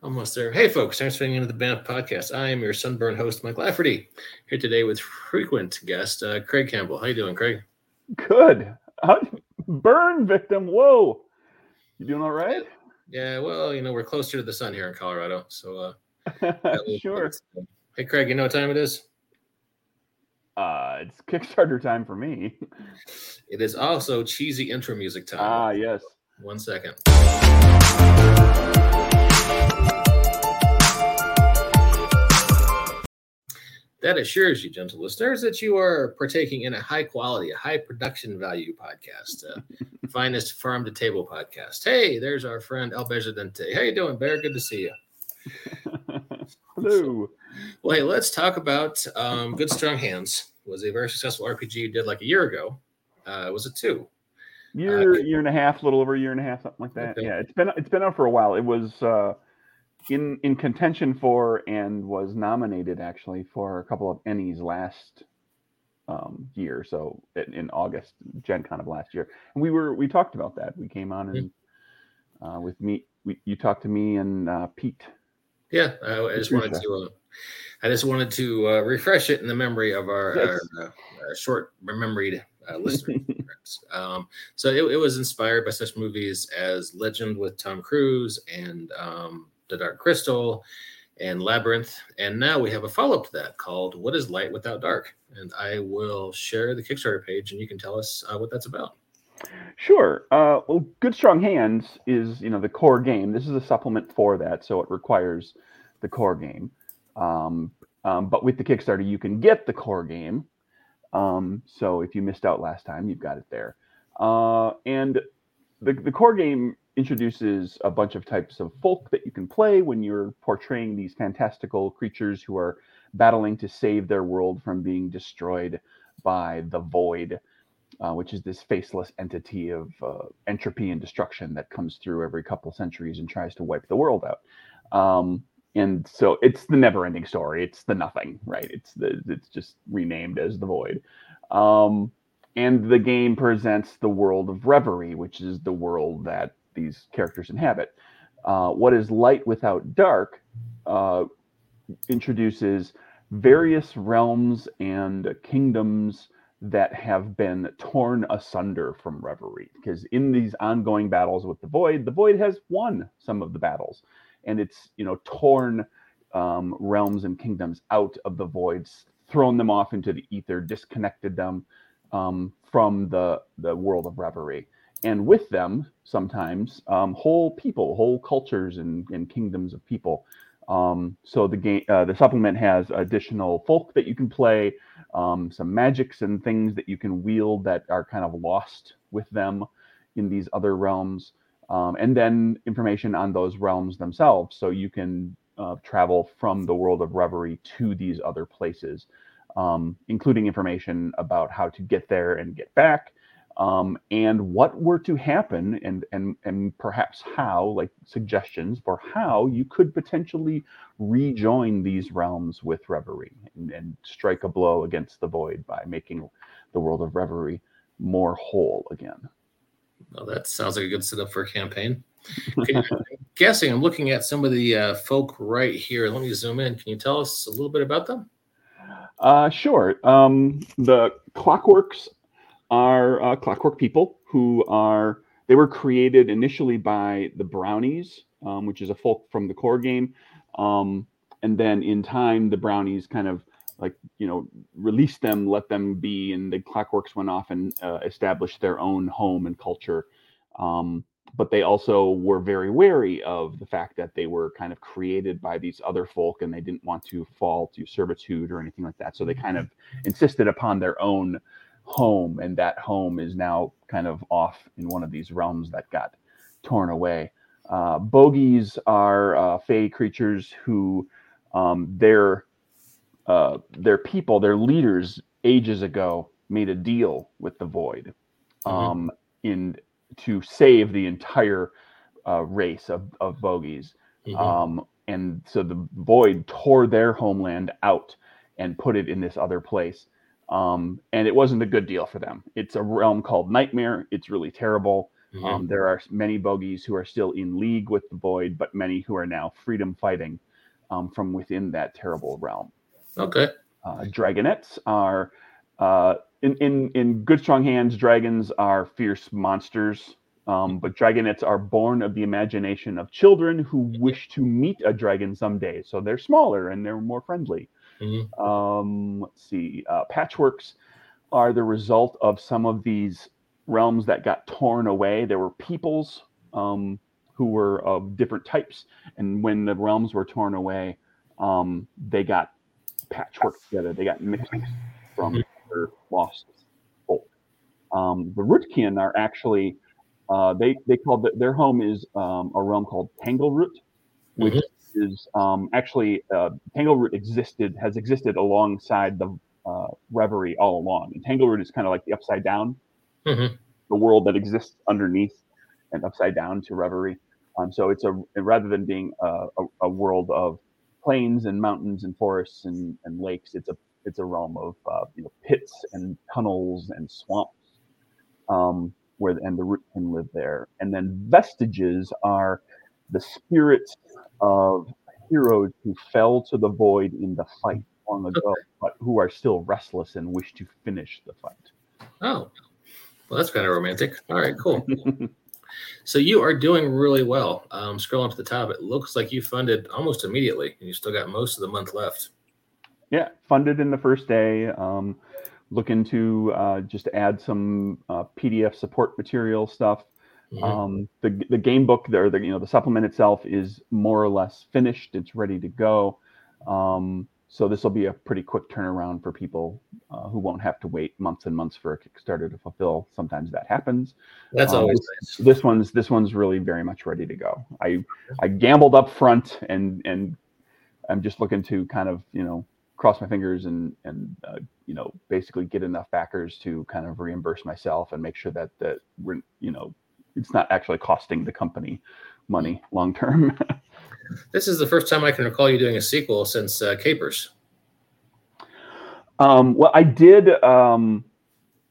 Almost there. Hey, folks, thanks for tuning into the BAMF podcast. I am your sunburn host, Mike Lafferty, here today with frequent guest uh, Craig Campbell. How you doing, Craig? Good. How, burn victim. Whoa. You doing all right? Yeah, well, you know, we're closer to the sun here in Colorado. So, uh, sure. Hey, Craig, you know what time it is? Uh, it's Kickstarter time for me. It is also cheesy intro music time. Ah, yes. One second. That assures you, gentle listeners, that you are partaking in a high quality, a high production value podcast, uh, finest farm to table podcast. Hey, there's our friend El Bezadente. How you doing, Bear? Good to see you. Hello. Well, hey, let's talk about um, Good Strong Hands. It was a very successful RPG you did like a year ago. Uh, it was a two year, uh, year and a half, a little over a year and a half, something like that. Okay. Yeah, it's been it's been out for a while. It was uh, in in contention for and was nominated actually for a couple of Ennies last um, year. So in, in, August, Gen Con of last year, and we were we talked about that. We came on and uh, with me, we, you talked to me and uh, Pete. Yeah, I, I just wanted to. Uh, I just wanted to uh, refresh it in the memory of our, yes. our, uh, our short remembered uh, listeners. um, so it, it, was inspired by such movies as Legend with Tom Cruise and um, the Dark Crystal, and Labyrinth. And now we have a follow up to that called What is Light Without Dark? And I will share the Kickstarter page and you can tell us uh, what that's about. Sure. Uh, well, Good Strong Hands is you know the core game. This is a supplement for that, so it requires the core game. Um, um, but with the Kickstarter, you can get the core game. Um, so if you missed out last time, you've got it there. Uh, and the, the core game introduces a bunch of types of folk that you can play when you're portraying these fantastical creatures who are battling to save their world from being destroyed by the void, uh, which is this faceless entity of uh, entropy and destruction that comes through every couple centuries and tries to wipe the world out. Um, and so it's the never-ending story. It's the nothing, right? It's the it's just renamed as the void. Um, and the game presents the world of reverie, which is the world that these characters inhabit. Uh, what is light without dark uh, introduces various realms and kingdoms that have been torn asunder from reverie. Because in these ongoing battles with the void, the void has won some of the battles, and it's you know torn um, realms and kingdoms out of the voids, thrown them off into the ether, disconnected them um, from the the world of reverie and with them sometimes um, whole people, whole cultures and, and kingdoms of people. Um, so the game, uh, the supplement has additional folk that you can play, um, some magics and things that you can wield that are kind of lost with them in these other realms, um, and then information on those realms themselves. So you can uh, travel from the world of reverie to these other places, um, including information about how to get there and get back, um, and what were to happen and and and perhaps how like suggestions for how you could potentially rejoin these realms with reverie and, and strike a blow against the void by making the world of reverie more whole again. Well that sounds like a good setup for a campaign. I'm guessing i'm looking at some of the uh, folk right here. Let me zoom in. Can you tell us a little bit about them? Uh, sure. Um, the clockworks are uh, clockwork people who are they were created initially by the brownies um, which is a folk from the core game um, and then in time the brownies kind of like you know released them let them be and the clockworks went off and uh, established their own home and culture. Um, but they also were very wary of the fact that they were kind of created by these other folk and they didn't want to fall to servitude or anything like that. So they kind of insisted upon their own home, and that home is now kind of off in one of these realms that got torn away. Uh, bogies are uh, fey creatures who um, their uh, their people, their leaders, ages ago made a deal with the void mm-hmm. um, mm-hmm. in to save the entire uh, race of, of bogies. Mm-hmm. Um, and so the void tore their homeland out and put it in this other place um, and it wasn't a good deal for them. It's a realm called Nightmare. It's really terrible. Mm-hmm. Um, there are many bogies who are still in league with the void, but many who are now freedom fighting um, from within that terrible realm. Okay. Uh, dragonettes are uh, in, in in good strong hands. Dragons are fierce monsters, um, but dragonettes are born of the imagination of children who wish to meet a dragon someday. So they're smaller and they're more friendly. Mm-hmm. Um, let's see. Uh, patchworks are the result of some of these realms that got torn away. There were peoples um, who were of different types, and when the realms were torn away, um, they got patchwork together. They got mixed from mm-hmm. their lost folk. Um, the Rootkin are actually uh, they they called the, their home is um, a realm called Tangleroot, which mm-hmm. Is um, actually uh, Tangleroot existed has existed alongside the uh, Reverie all along. And Tangleroot is kind of like the upside down, mm-hmm. the world that exists underneath and upside down to Reverie. Um, so it's a rather than being a, a, a, world of plains and mountains and forests and, and lakes, it's a it's a realm of uh, you know, pits and tunnels and swamps. Um, where and the root can live there. And then vestiges are the spirits of heroes who fell to the void in the fight long ago, but who are still restless and wish to finish the fight. Oh, well, that's kind of romantic. All right, cool. so you are doing really well. Um, scrolling to the top, it looks like you funded almost immediately, and you still got most of the month left. Yeah, funded in the first day. Um, looking to uh, just add some uh, PDF support material stuff. Mm-hmm. Um, the the game book there, the you know the supplement itself is more or less finished. It's ready to go. Um, so this will be a pretty quick turnaround for people uh, who won't have to wait months and months for a Kickstarter to fulfill. Sometimes that happens. That's um, always this, nice. this one's this one's really very much ready to go. I I gambled up front and and I'm just looking to kind of you know cross my fingers and and uh, you know basically get enough backers to kind of reimburse myself and make sure that that we're you know it's not actually costing the company money long term. this is the first time I can recall you doing a sequel since uh, Capers. Um, well, I did um,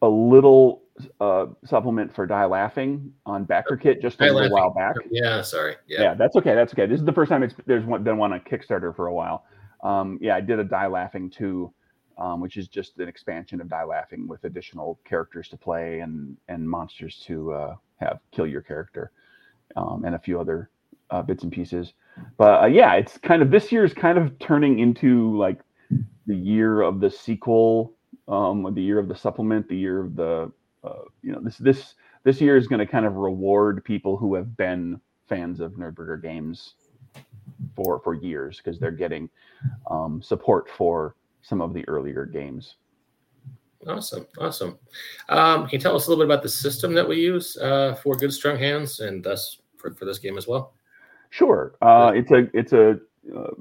a little uh, supplement for Die Laughing on BackerKit just a little while back. Yeah, sorry. Yeah. yeah, that's okay. That's okay. This is the first time it's there's one, been one on Kickstarter for a while. Um, yeah, I did a Die Laughing too, um, which is just an expansion of Die Laughing with additional characters to play and and monsters to uh, have kill your character, um, and a few other uh, bits and pieces. But uh, yeah, it's kind of this year is kind of turning into like the year of the sequel, um, the year of the supplement, the year of the uh, you know this this this year is going to kind of reward people who have been fans of Nerdburger games for for years because they're getting um, support for some of the earlier games. Awesome, awesome. Um, can you tell us a little bit about the system that we use uh, for Good Strong Hands and thus for, for this game as well? Sure. Uh, it's a it's a uh,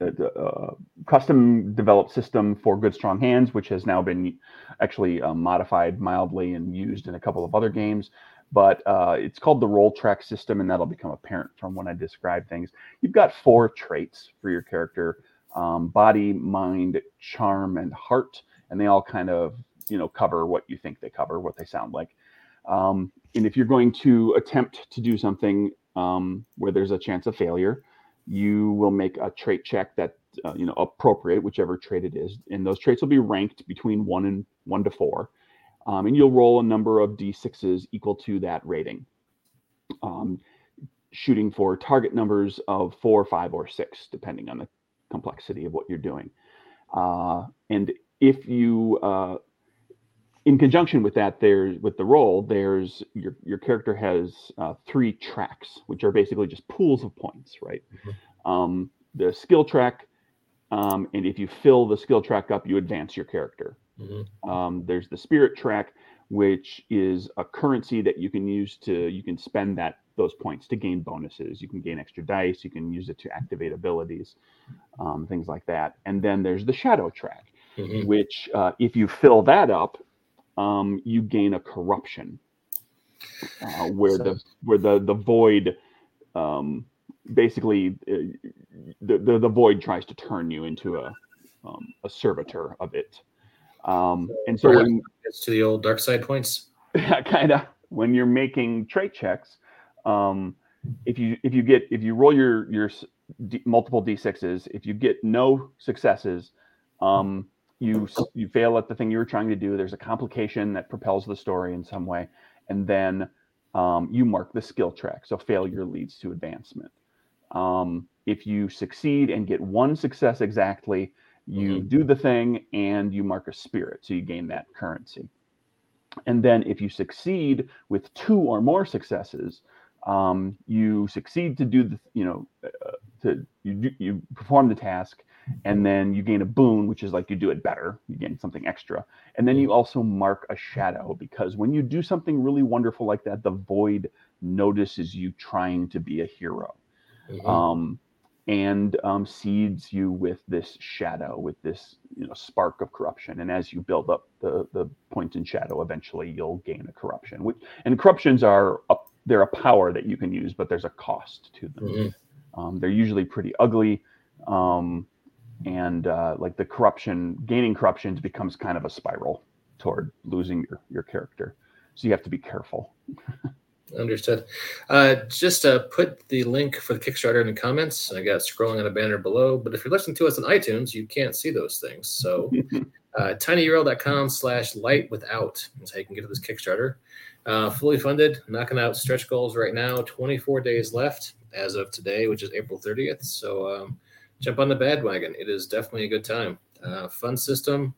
uh, uh, custom developed system for Good Strong Hands, which has now been actually uh, modified mildly and used in a couple of other games but uh, it's called the roll track system, and that'll become apparent from when I describe things. You've got four traits for your character um, body, mind, charm, and heart, and they all kind of you know cover what you think they cover, what they sound like. Um, and if you're going to attempt to do something um, where there's a chance of failure, you will make a trait check that uh, you know appropriate, whichever trait it is, and those traits will be ranked between one and one to four um, and you'll roll a number of d6s equal to that rating, um, shooting for target numbers of four, five, or six, depending on the complexity of what you're doing. Uh, and if you, uh, in conjunction with that, there's with the role there's your your character has uh, three tracks, which are basically just pools of points, right? Mm-hmm. Um, the skill track, um, and if you fill the skill track up, you advance your character. Mm-hmm. Um, there's the spirit track, which is a currency that you can use to you can spend that those points to gain bonuses. You can gain extra dice. You can use it to activate abilities, um, things like that. And then there's the shadow track, mm-hmm. which uh, if you fill that up, um, you gain a corruption, uh, where so, the where the the void. Um, basically, uh, the, the the void tries to turn you into a um, a servitor of it. Um, and so when, it's to the old dark side points. Yeah, kind of. when you're making trait checks, um, if you if you get if you roll your your d, multiple d6s, if you get no successes, um, you you fail at the thing you were trying to do. There's a complication that propels the story in some way, and then um, you mark the skill track. So failure leads to advancement. Um, if you succeed and get one success exactly, you mm-hmm. do the thing and you mark a spirit, so you gain that currency. And then if you succeed with two or more successes, um, you succeed to do the, you know, uh, to you you perform the task, and then you gain a boon, which is like you do it better, you gain something extra, and then you also mark a shadow because when you do something really wonderful like that, the void notices you trying to be a hero. Mm-hmm. Um, and um, seeds you with this shadow, with this you know spark of corruption. And as you build up the the point in shadow, eventually you'll gain a corruption. Which and corruptions are a, they're a power that you can use, but there's a cost to them. Mm-hmm. Um, they're usually pretty ugly, um, and uh, like the corruption, gaining corruptions becomes kind of a spiral toward losing your your character. So you have to be careful. Understood. Uh, just uh, put the link for the Kickstarter in the comments. I got scrolling on a banner below. But if you're listening to us on iTunes, you can't see those things. So uh, tinyurl.com slash light without is how you can get to this Kickstarter. Uh, fully funded, knocking out stretch goals right now. 24 days left as of today, which is April 30th. So um, jump on the bandwagon. It is definitely a good time. Uh, fun system.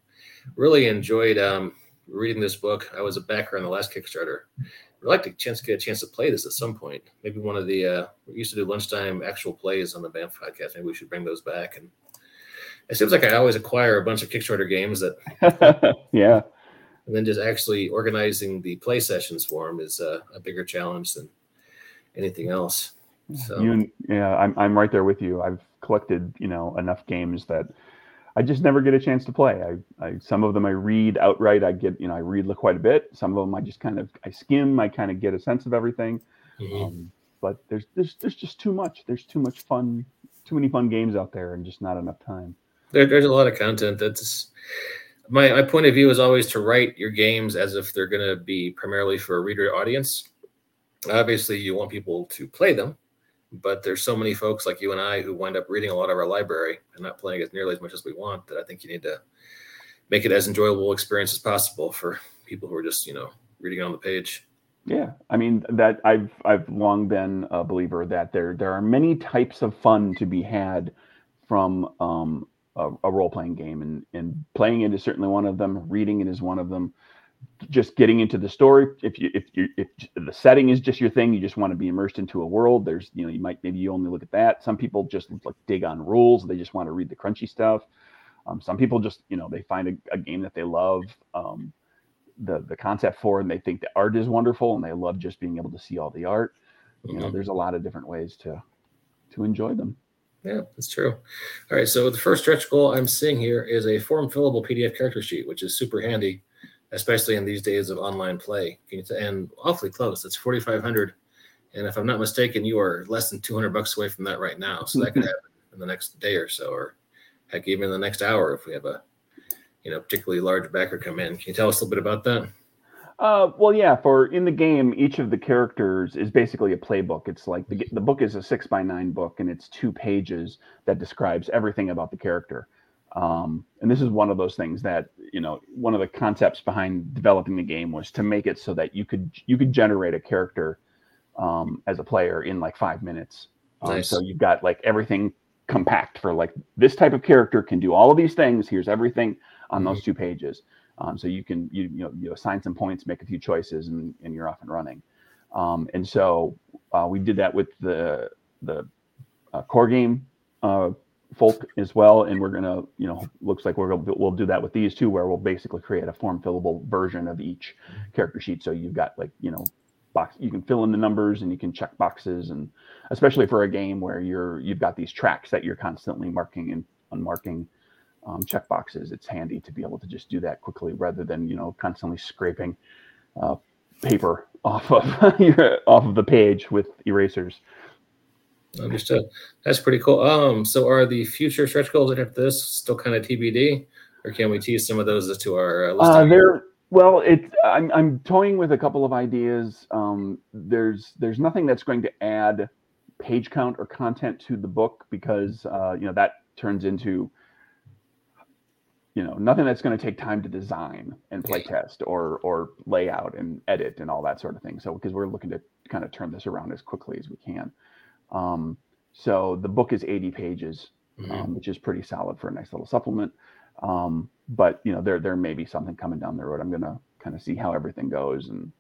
Really enjoyed um, reading this book. I was a backer on the last Kickstarter I'd like to chance get a chance to play this at some point. Maybe one of the uh, we used to do lunchtime actual plays on the BAMF podcast. Maybe we should bring those back. And it seems like I always acquire a bunch of Kickstarter games that yeah. And then just actually organizing the play sessions for them is uh, a bigger challenge than anything else. So you, yeah, I'm I'm right there with you. I've collected you know enough games that I just never get a chance to play. I, I, some of them I read outright. I get you know I read quite a bit. Some of them I just kind of I skim. I kind of get a sense of everything. Mm-hmm. Um, but there's there's there's just too much. There's too much fun. Too many fun games out there, and just not enough time. There, there's a lot of content. That's my my point of view is always to write your games as if they're going to be primarily for a reader audience. Obviously, you want people to play them, but there's so many folks like you and I who wind up reading a lot of our library and not playing as nearly as much as we want that I think you need to make it as enjoyable experience as possible for people who are just you know reading on the page. Yeah, I mean that I've I've long been a believer that there there are many types of fun to be had from um, a, a role playing game, and and playing it is certainly one of them. Reading it is one of them just getting into the story. If you if you if the setting is just your thing you just want to be immersed into a world there's you know you might maybe you only look at that. Some people just like dig on rules. They just want to read the crunchy stuff. Um, some people just you know they find a, a game that they love um, the the concept for and they think the art is wonderful and they love just being able to see all the art. You know mm-hmm. there's a lot of different ways to to enjoy them. Yeah, that's true. All right, so the first stretch goal I'm seeing here is a form fillable PDF character sheet, which is super handy especially in these days of online play. And awfully close. It's 4,500. And if I'm not mistaken, you are less than 200 bucks away from that right now. So that could happen in the next day or so, or heck, even in the next hour if we have a, you know, particularly large backer come in. Can you tell us a little bit about that? Uh, well, yeah. For in the game, each of the characters is basically a playbook. It's like the the book is a six by nine book, and it's two pages that describes everything about the character. Um, and this is one of those things that you know one of the concepts behind developing the game was to make it so that you could you could generate a character um, as a player in like five minutes. Um, nice. So you've got like everything compact for like this type of character can do all of these things. Here's everything on mm-hmm. those two pages. Um, so you can you, you know you assign some points, make a few choices, and, and you're off and running. Um, and so uh, we did that with the the uh, core game uh, folk as well and we're gonna you know looks like we're gonna we'll do that with these two where we'll basically create a form fillable version of each character sheet. So you've got like you know box you can fill in the numbers and you can check boxes and especially for a game where you're you've got these tracks that you're constantly marking and unmarking um, check boxes it's handy to be able to just do that quickly rather than you know constantly scraping uh, paper off of your off of the page with erasers Understood. That's pretty cool. Um, so are the future stretch goals after this still kind of TBD, or can we tease some of those to our uh, uh, they're Well, it's I'm I'm toying with a couple of ideas. Um, there's there's nothing that's going to add page count or content to the book because uh, you know that turns into you know nothing that's going to take time to design and play test or or layout and edit and all that sort of thing so because we're looking to kind of turn this around as quickly as we can um, so the book is 80 pages mm-hmm. um, which is pretty solid for a nice little supplement um, but you know there there may be something coming down the road i'm going to kind of see how everything goes and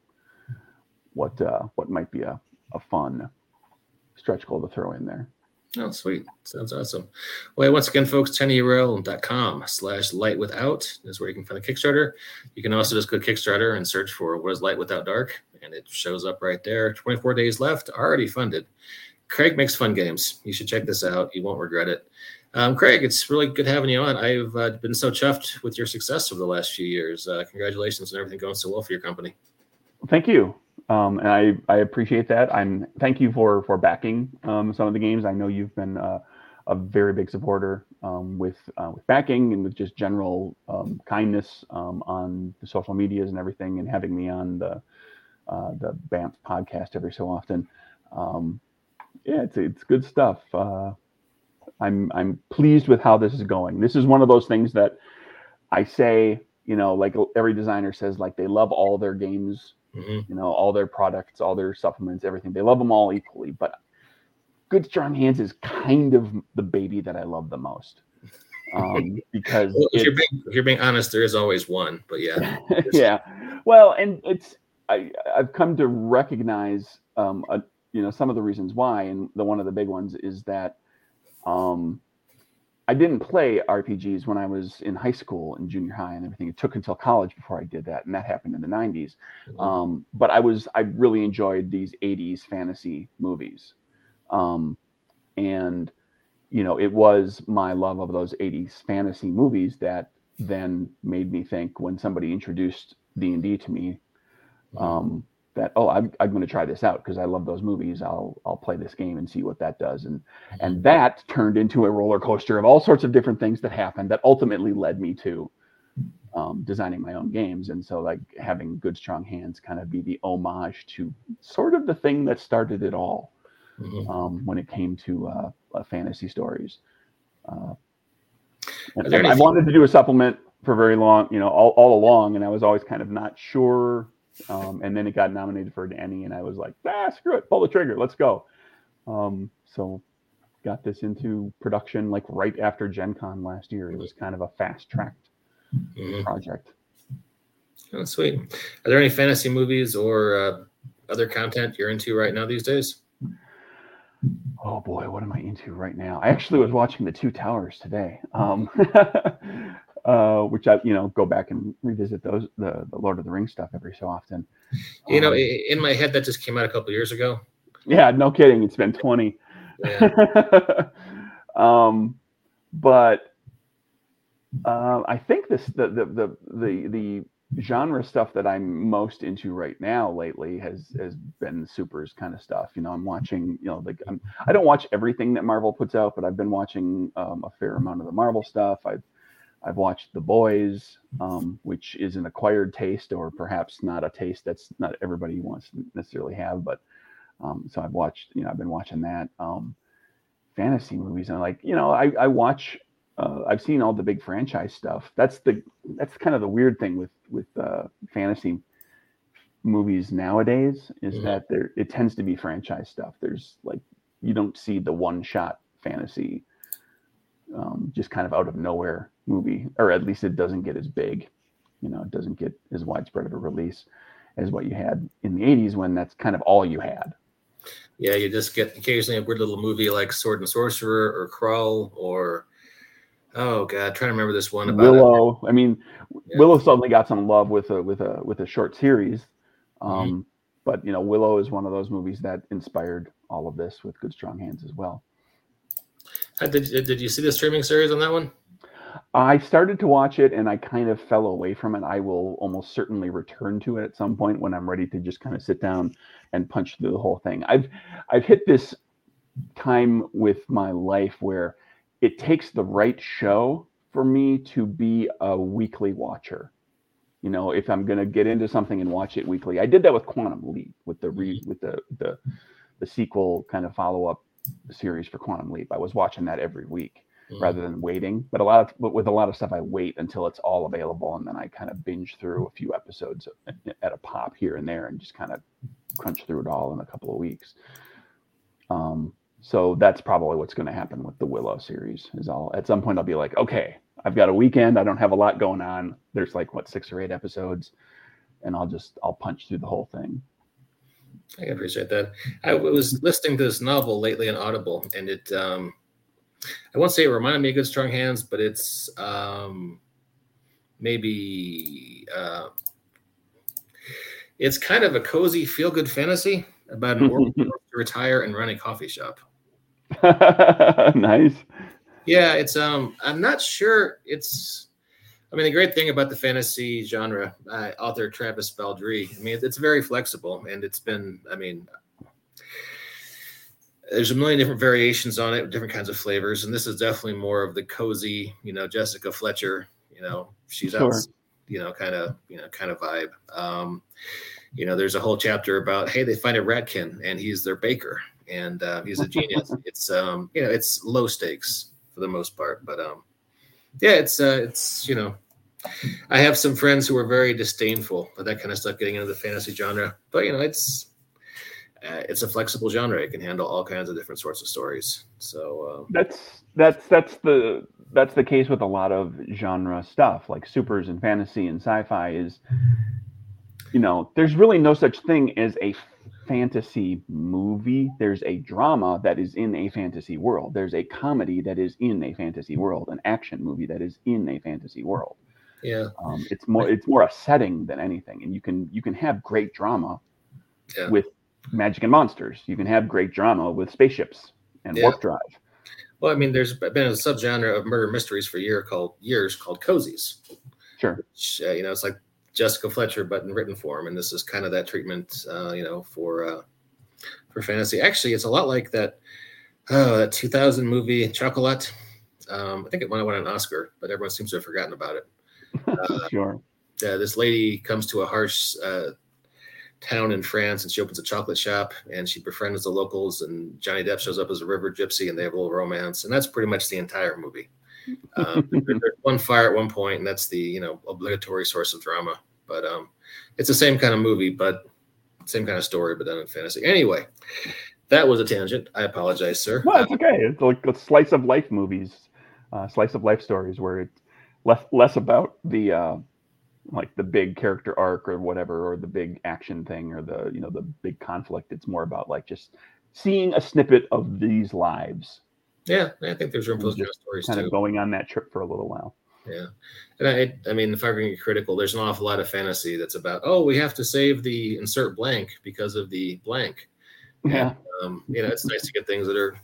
what uh, what might be a, a fun stretch goal to throw in there Oh, sweet. Sounds awesome. Well, once again, folks, tinyurl.com slash light without is where you can find the Kickstarter. You can also just go to Kickstarter and search for what is light without dark, and it shows up right there. 24 days left, already funded. Craig makes fun games. You should check this out. You won't regret it. Um, Craig, it's really good having you on. I've uh, been so chuffed with your success over the last few years. Uh, congratulations on everything going so well for your company. Thank you um, and I, I appreciate that. I'm thank you for for backing um, some of the games. I know you've been uh, a very big supporter um, with uh, with backing and with just general um, kindness um, on the social medias and everything, and having me on the uh, the BAMF podcast every so often. Um, yeah, it's it's good stuff. Uh, I'm I'm pleased with how this is going. This is one of those things that I say, you know, like every designer says, like they love all their games mm-hmm. you know, all their products, all their supplements, everything. They love them all equally, but Good Strong Hands is kind of the baby that I love the most. Um, because well, if, you're being, if you're being honest, there is always one, but yeah, yeah. Well, and it's I I've come to recognize um, a, you know some of the reasons why, and the one of the big ones is that um, I didn't play RPGs when I was in high school and junior high and everything. It took until college before I did that, and that happened in the '90s. Mm-hmm. Um, but I was I really enjoyed these '80s fantasy movies, um, and you know it was my love of those '80s fantasy movies that then made me think when somebody introduced D and D to me. Mm-hmm. Um, that oh I'm, I'm going to try this out because I love those movies. I'll I'll play this game and see what that does and and that turned into a roller coaster of all sorts of different things that happened that ultimately led me to um, designing my own games and so like having good strong hands kind of be the homage to sort of the thing that started it all mm-hmm. um, when it came to uh, uh, fantasy stories. Uh, I wanted to do a supplement for very long, you know, all, all along, and I was always kind of not sure um, and then it got nominated for an Ennie, and I was like, ah, screw it, pull the trigger, let's go. Um, so got this into production like right after Gen Con last year. It was kind of a fast tracked mm-hmm. project. Oh, sweet. Are there any fantasy movies or uh, other content you're into right now these days? Oh boy, what am I into right now? I actually was watching The Two Towers today. Um, uh, which I, you know, go back and revisit those the, the Lord of the Rings stuff every so often. You um, know, in my head, that just came out a couple years ago. Yeah, no kidding. It's been twenty. Yeah. um, but uh, I think this the, the the the the genre stuff that I'm most into right now lately has has been supers kind of stuff. You know, I'm watching, you know, like I'm, I don't watch everything that Marvel puts out, but I've been watching um, a fair amount of the Marvel stuff. I've I've watched The Boys, um, which is an acquired taste, or perhaps not a taste that's not everybody wants to necessarily have. But um, so I've watched, you know, I've been watching that. Um, fantasy movies, and like, you know, I, I watch. Uh, I've seen all the big franchise stuff. That's the that's kind of the weird thing with with uh, fantasy movies nowadays is mm-hmm. that there it tends to be franchise stuff. There's like you don't see the one shot fantasy um, just kind of out of nowhere movie, or at least it doesn't get as big. You know, it doesn't get as widespread of a release as what you had in the 80s when that's kind of all you had. Yeah, you just get occasionally a weird little movie like Sword and Sorcerer or Krull or oh god, trying to remember this one about Willow. It. I mean, yeah. Willow suddenly got some love with a with a with a short series. Mm-hmm. Um, mm-hmm. But you know, Willow is one of those movies that inspired all of this with Good Strong Hands as well. Uh, did, uh, did you see the streaming series on that one? I started to watch it and I kind of fell away from it. I will almost certainly return to it at some point when I'm ready to just kind of sit down and punch through the whole thing. I've I've hit this time with my life where it takes the right show for me to be a weekly watcher. You know, if I'm gonna get into something and watch it weekly, I did that with Quantum Leap with the re mm-hmm. with the the the sequel kind of follow up series for Quantum Leap. I was watching that every week mm-hmm. rather than waiting. But a lot of but with a lot of stuff, I wait until it's all available, and then I kind of binge through a few episodes at a pop here and there, and just kind of crunch through it all in a couple of weeks. Um, so that's probably what's going to happen with the Willow series. Is I'll at some point I'll be like, okay, I've got a weekend. I don't have a lot going on. There's like what six or eight episodes, and I'll just I'll punch through the whole thing. I appreciate that. I was listening to this novel lately on Audible, and it um, I won't say it reminded me of Good Strong Hands, but it's um, maybe uh, it's kind of a cozy, feel good fantasy about an orphan to retire and run a coffee shop. nice. Yeah, it's um, I'm not sure it's. I mean, the great thing about the fantasy genre, uh, author Travis Baldree, I mean, it's very flexible, and it's been, I mean, there's a million different variations on it, different kinds of flavors, and this is definitely more of the cozy, you know, Jessica Fletcher, you know, she's sure. out, you know, kind of, you know, kind of vibe. Um, you know, there's a whole chapter about hey, they find a ratkin and he's their baker, and uh, he's a genius. it's um, you know, it's low stakes for the most part, but um, yeah, it's uh, it's you know, I have some friends who are very disdainful of that kind of stuff, getting into the fantasy genre, but you know, it's uh, it's a flexible genre. It can handle all kinds of different sorts of stories. So um, that's that's that's the that's the case with a lot of genre stuff, like supers and fantasy and sci-fi. Is you know, there's really no such thing as a fantasy movie. There's a drama that is in a fantasy world. There's a comedy that is in a fantasy world. An action movie that is in a fantasy world. Yeah, um, it's more it's more a setting than anything, and you can you can have great drama yeah. with magic and monsters. You can have great drama with spaceships and yeah. warp drive. Well, I mean, there's been a subgenre of murder mysteries for year called years called cozies. Sure. Which, uh, you know, it's like Jessica Fletcher, but in written form, and this is kind of that treatment, uh, you know, for uh, for fantasy. Actually, it's a lot like that uh, that 2000 movie Chocolat. Um, I think it might have won an Oscar, but everyone seems to have forgotten about it. Uh, sure. Uh, this lady comes to a harsh uh, town in France and she opens a chocolate shop and she befriends the locals and Johnny Depp shows up as a river gypsy and they have a little romance and that's pretty much the entire movie. Um, there's one fire at one point and that's the you know obligatory source of drama, but um, it's the same kind of movie, but same kind of story, but done in fantasy. Anyway, that was a tangent. I apologize, sir. No, it's okay. It's like a slice of life movies, uh, slice of life stories where it's less less about the uh, like the big character arc or whatever or the big action thing or the you know the big conflict. It's more about like just seeing a snippet of these lives. Yeah i think there's room for those stories kind too. of going on that trip for a little while. Yeah and i i mean if i'm being critical there's an awful lot of fantasy that's about oh we have to save the insert blank because of the blank. Yeah. And, um, you know it's nice to get things that are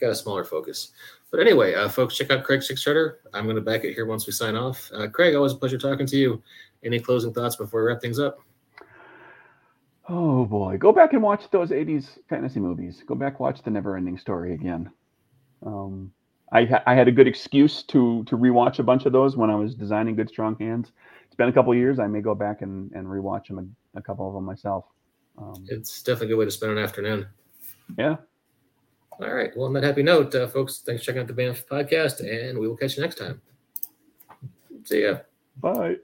got a smaller focus but anyway, uh, folks, check out Craig's Kickstarter. I'm going to back it here once we sign off. Uh, Craig, always a pleasure talking to you. Any closing thoughts before we wrap things up? Oh boy, go back and watch those '80s fantasy movies. Go back, watch the Never-Ending Story again. Um, I, ha- I had a good excuse to to rewatch a bunch of those when I was designing Good Strong Hands. It's been a couple years. I may go back and, and rewatch them a, a couple of them myself. Um, it's definitely a good way to spend an afternoon. Yeah, all right. Well, on that happy note, uh, folks, thanks for checking out the BAMF podcast, and we will catch you next time. See ya. Bye.